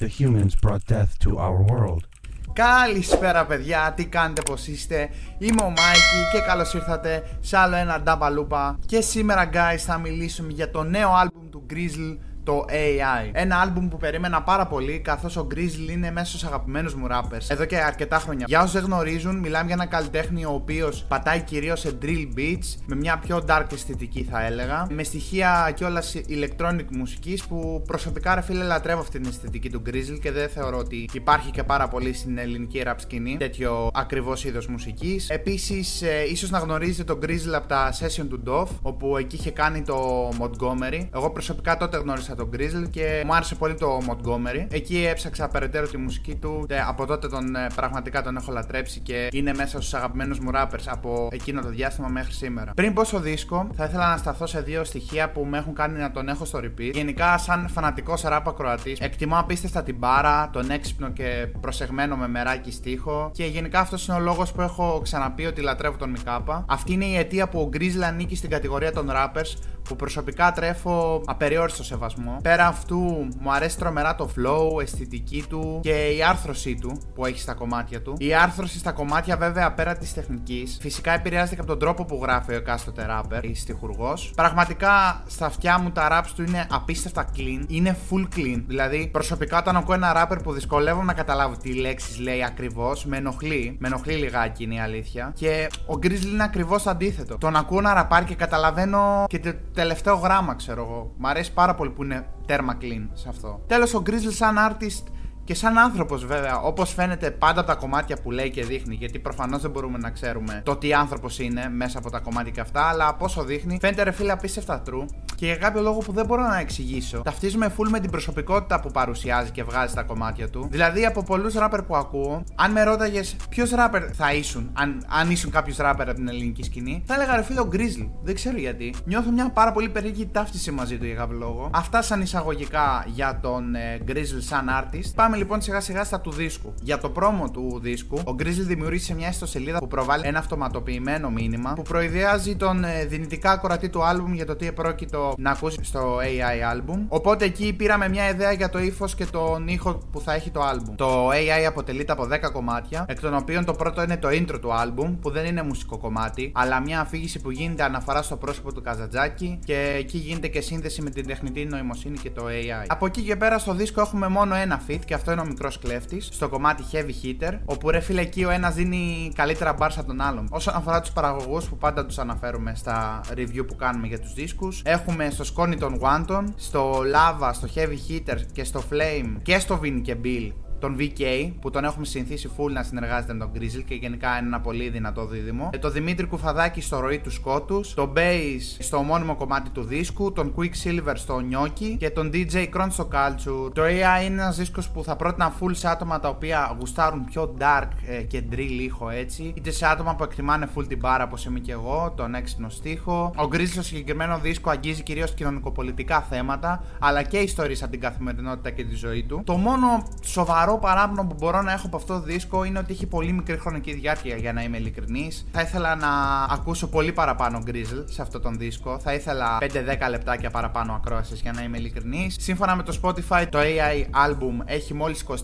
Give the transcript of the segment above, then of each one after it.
The humans brought death to our world. Καλησπέρα παιδιά, τι κάνετε πως είστε; Είμαι ο Μάικη και καλώς ήρθατε σε άλλο ένα Νταμπαλούπα Και σήμερα guys θα μιλήσουμε για το νέο άλμπουμ του Grizzle το AI. Ένα άλμπουμ που περίμενα πάρα πολύ, καθώς ο Grizzly είναι μέσα στους αγαπημένους μου rappers εδώ και αρκετά χρόνια. Για όσους δεν γνωρίζουν, μιλάμε για ένα καλλιτέχνη ο οποίος πατάει κυρίως σε drill beats, με μια πιο dark αισθητική θα έλεγα, με στοιχεία κιόλας electronic μουσικής που προσωπικά ρε φίλε λατρεύω αυτή την αισθητική του Grizzly και δεν θεωρώ ότι υπάρχει και πάρα πολύ στην ελληνική rap σκηνή τέτοιο ακριβώς είδος μουσικής. Επίσης, ε, ίσως να γνωρίζετε τον Grizzly από τα session του Dove, όπου εκεί είχε κάνει το Montgomery. Εγώ προσωπικά τότε γνώρισα τον Grizzle και μου άρεσε πολύ το Montgomery. Εκεί έψαξα περαιτέρω τη μουσική του. Από τότε τον ε, πραγματικά τον έχω λατρέψει και είναι μέσα στους αγαπημένους μου rappers από εκείνο το διάστημα μέχρι σήμερα. Πριν πω στο δίσκο, θα ήθελα να σταθώ σε δύο στοιχεία που με έχουν κάνει να τον έχω στο repeat. Γενικά, σαν φανατικός ράπ ακροατής, εκτιμώ απίστευτα την μπάρα, τον έξυπνο και προσεγμένο με μεράκι στίχο. Και γενικά αυτός είναι ο λόγος που έχω ξαναπεί ότι λατρεύω τον Μικάπα. Αυτή είναι η αιτία που ο Grizzle ανήκει στην κατηγορία των rappers που προσωπικά τρέφω απεριόριστο σεβασμό. Πέρα αυτού, μου αρέσει τρομερά το flow, αισθητική του και η άρθρωσή του που έχει στα κομμάτια του. Η άρθρωση στα κομμάτια, βέβαια, πέρα της τεχνικής, φυσικά επηρεάζεται και από τον τρόπο που γράφει ο εκάστοτε rapper ή στιχουργός. Πραγματικά στα αυτιά μου τα raps του είναι απίστευτα clean, είναι full clean. Δηλαδή, προσωπικά όταν ακούω ένα rapper που δυσκολεύομαι να καταλάβω τι λέξεις λέει ακριβώς, με ενοχλεί. Με ενοχλεί λιγάκι είναι η αλήθεια. Και ο Grizzly είναι ακριβώς αντίθετο. Τον ακούω να ραπάρει και καταλαβαίνω και το τελευταίο γράμμα, ξέρω εγώ. Μ' αρέσει πάρα πολύ που είναι τέρμα clean σε αυτό. Τέλος, ο Grizzly σαν artist και σαν άνθρωπος, βέβαια, όπως φαίνεται πάντα από τα κομμάτια που λέει και δείχνει, γιατί προφανώς δεν μπορούμε να ξέρουμε το τι άνθρωπος είναι μέσα από τα κομμάτια και αυτά, αλλά πόσο δείχνει, φαίνεται ρε φίλε απίστευτα true και για κάποιο λόγο που δεν μπορώ να εξηγήσω. Ταυτίζουμε full με την προσωπικότητα που παρουσιάζει και βγάζει τα κομμάτια του. Δηλαδή, από πολλούς ράπερ που ακούω, αν με ρώταγες ποιος ράπερ θα ήσουν, αν, αν ήσουν κάποιος ράπερ από την ελληνική σκηνή, θα έλεγα ρε φίλε ο Grizzly. Δεν ξέρω γιατί. Νιώθω μια πάρα πολύ περίεργη ταύτιση μαζί του για κάποιο λόγο. Αυτά σαν εισαγωγικά για τον ε, Grizzly σαν artist. Πάμε λοιπόν σιγά σιγά στα του δίσκου. Για το πρόμο του δίσκου, ο Grizzly δημιούργησε μια ιστοσελίδα που προβάλλει ένα αυτοματοποιημένο μήνυμα που προειδεάζει τον ε, δυνητικά ακροατή του άλμπουμ για το τι επρόκειτο να ακούσει στο AI album. Οπότε εκεί πήραμε μια ιδέα για το ύφος και τον ήχο που θα έχει το album. Το AI αποτελείται από 10 κομμάτια, εκ των οποίων το πρώτο είναι το intro του album, που δεν είναι μουσικό κομμάτι, αλλά μια αφήγηση που γίνεται αναφορά στο πρόσωπο του Καζατζάκη και εκεί γίνεται και σύνδεση με την τεχνητή νοημοσύνη και το AI. Από εκεί και πέρα στο δίσκο έχουμε μόνο ένα fit και αυτό είναι ο μικρός κλέφτης, στο κομμάτι Heavy Hitter, όπου ρε φίλε εκεί ο ένας δίνει καλύτερα bars από τον άλλον. Όσον αφορά τους παραγωγούς που πάντα τους αναφέρουμε στα review που κάνουμε για τους δίσκους, έχουμε στο σκόνη των Wanton, στο Lava, στο Heavy Hitter και στο Flame και στο Vin και Bill τον VK που τον έχουμε συνηθίσει full να συνεργάζεται με τον Grizzle και γενικά είναι ένα πολύ δυνατό δίδυμο. Ε, το Δημήτρη Κουφαδάκη στο ροή του σκότους, το Bass στο ομώνυμο κομμάτι του δίσκου, τον Quicksilver στο νιόκι και τον DJ Kron στο Culture. Το AI είναι ένας δίσκος που θα πρότεινα full σε άτομα τα οποία γουστάρουν πιο dark ε, και drill ήχο έτσι, είτε σε άτομα που εκτιμάνε full την μπάρα όπως είμαι και εγώ, τον έξυπνο στίχο. Ο Grizzle στο συγκεκριμένο δίσκο αγγίζει κυρίως κοινωνικοπολιτικά θέματα, αλλά και ιστορίες από την καθημερινότητα και τη ζωή του. Το μόνο σοβαρό σοβαρό παράπονο που μπορώ να έχω από αυτό το δίσκο είναι ότι έχει πολύ μικρή χρονική διάρκεια για να είμαι ειλικρινής. Θα ήθελα να ακούσω πολύ παραπάνω Grizzle σε αυτό τον δίσκο. Θα ήθελα 5-10 λεπτάκια παραπάνω ακρόασης για να είμαι ειλικρινής. Σύμφωνα με το Spotify, το AI album έχει μόλις 24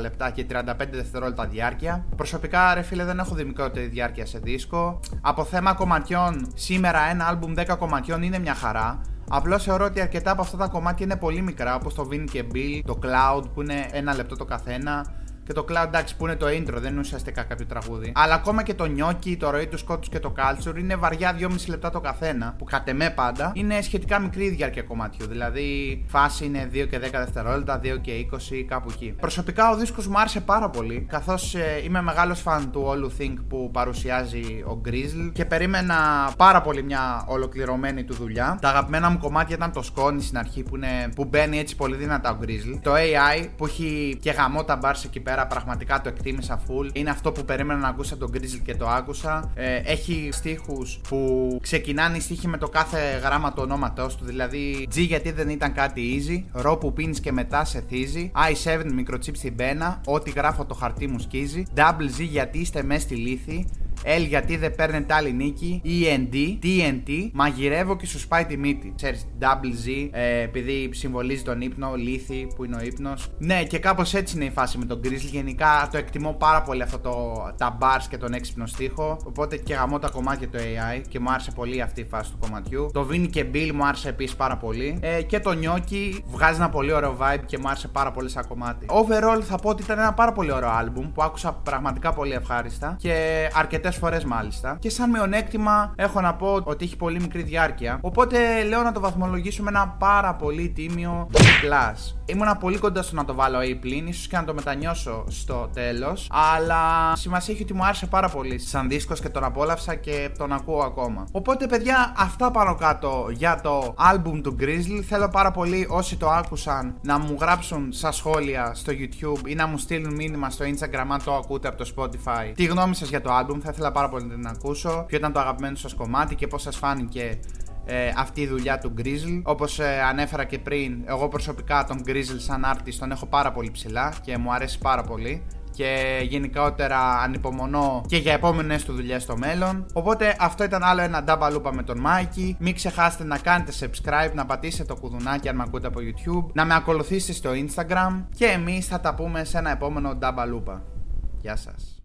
λεπτά και 35 δευτερόλεπτα διάρκεια. Προσωπικά, ρε φίλε, δεν έχω δει μικρότερη διάρκεια σε δίσκο. Από θέμα κομματιών, σήμερα ένα album 10 κομματιών είναι μια χαρά. Απλώς θεωρώ ότι αρκετά από αυτά τα κομμάτια είναι πολύ μικρά, όπως το Vin και Bill, το Cloud που είναι ένα λεπτό το καθένα και το Cloud εντάξει που είναι το intro, δεν είναι ουσιαστικά κάποιο τραγούδι. Αλλά ακόμα και το νιόκι, το ροή του σκότου και το culture είναι βαριά 2,5 λεπτά το καθένα, που κατ' εμέ πάντα είναι σχετικά μικρή διάρκεια κομματιού. Δηλαδή, φάση είναι 2 και 10 δευτερόλεπτα, 2 και 20, κάπου εκεί. Προσωπικά ο δίσκος μου άρεσε πάρα πολύ, καθώς ε, είμαι μεγάλος φαν του All Think που παρουσιάζει ο Grizzle και περίμενα πάρα πολύ μια ολοκληρωμένη του δουλειά. Τα αγαπημένα μου κομμάτια ήταν το σκόνη στην αρχή που, είναι, που μπαίνει έτσι πολύ δυνατά ο Grizzle. Το AI που έχει και γαμό τα μπάρς εκεί πέρα πραγματικά το εκτίμησα full. Είναι αυτό που περίμενα να ακούσω από τον Grizzle και το άκουσα. Ε, έχει στίχους που ξεκινάνε οι στίχοι με το κάθε γράμμα του ονόματός του. Δηλαδή, G γιατί δεν ήταν κάτι easy. Ρο που πίνεις και μετά σε θίζει. I7 μικροτσίπ στην πένα. Ό,τι γράφω το χαρτί μου σκίζει. Double Z γιατί είστε μέσα στη λύθη. L γιατί δεν παίρνετε άλλη νίκη. END, TNT, μαγειρεύω και σου σπάει τη μύτη. Ξέρεις, double Z, ε, επειδή συμβολίζει τον ύπνο, λύθη που είναι ο ύπνος. Ναι, και κάπως έτσι είναι η φάση με τον Grizzly. Γενικά το εκτιμώ πάρα πολύ αυτό το, τα bars και τον έξυπνο στίχο. Οπότε και γαμώ τα κομμάτια του AI και μου άρεσε πολύ αυτή η φάση του κομματιού. Το Vini και Bill μου άρεσε επίσης πάρα πολύ. Ε, και το Νιόκι βγάζει ένα πολύ ωραίο vibe και μου άρεσε πάρα πολύ σαν κομμάτι. Overall θα πω ότι ήταν ένα πάρα πολύ ωραίο album που άκουσα πραγματικά πολύ ευχάριστα και αρκετές φορές μάλιστα. Και σαν μειονέκτημα έχω να πω ότι έχει πολύ μικρή διάρκεια. Οπότε λέω να το βαθμολογήσω με ένα πάρα πολύ τίμιο B+. Ήμουνα πολύ κοντά στο να το βάλω A+, ίσως και να το μετανιώσω στο τέλος. Αλλά σημασία έχει ότι μου άρεσε πάρα πολύ σαν δίσκος και τον απόλαυσα και τον ακούω ακόμα. Οπότε, παιδιά, αυτά πάνω κάτω για το album του Grizzly. Θέλω πάρα πολύ όσοι το άκουσαν να μου γράψουν στα σχόλια στο YouTube ή να μου στείλουν μήνυμα στο Instagram αν το ακούτε από το Spotify. Τι γνώμη σας για το album, θα ήθελα πάρα πολύ να την ακούσω. Ποιο ήταν το αγαπημένο σας κομμάτι και πώς σας φάνηκε ε, αυτή η δουλειά του Grizzle. Όπως ε, ανέφερα και πριν, εγώ προσωπικά τον Grizzle σαν artist τον έχω πάρα πολύ ψηλά και μου αρέσει πάρα πολύ και γενικότερα ανυπομονώ και για επόμενες του δουλειές στο μέλλον. Οπότε αυτό ήταν άλλο ένα νταμπαλούπα με τον Μάικη. Μην ξεχάσετε να κάνετε subscribe, να πατήσετε το κουδουνάκι αν με ακούτε από YouTube, να με ακολουθήσετε στο Instagram και εμείς θα τα πούμε σε ένα επόμενο νταμπαλούπα. Γεια σας.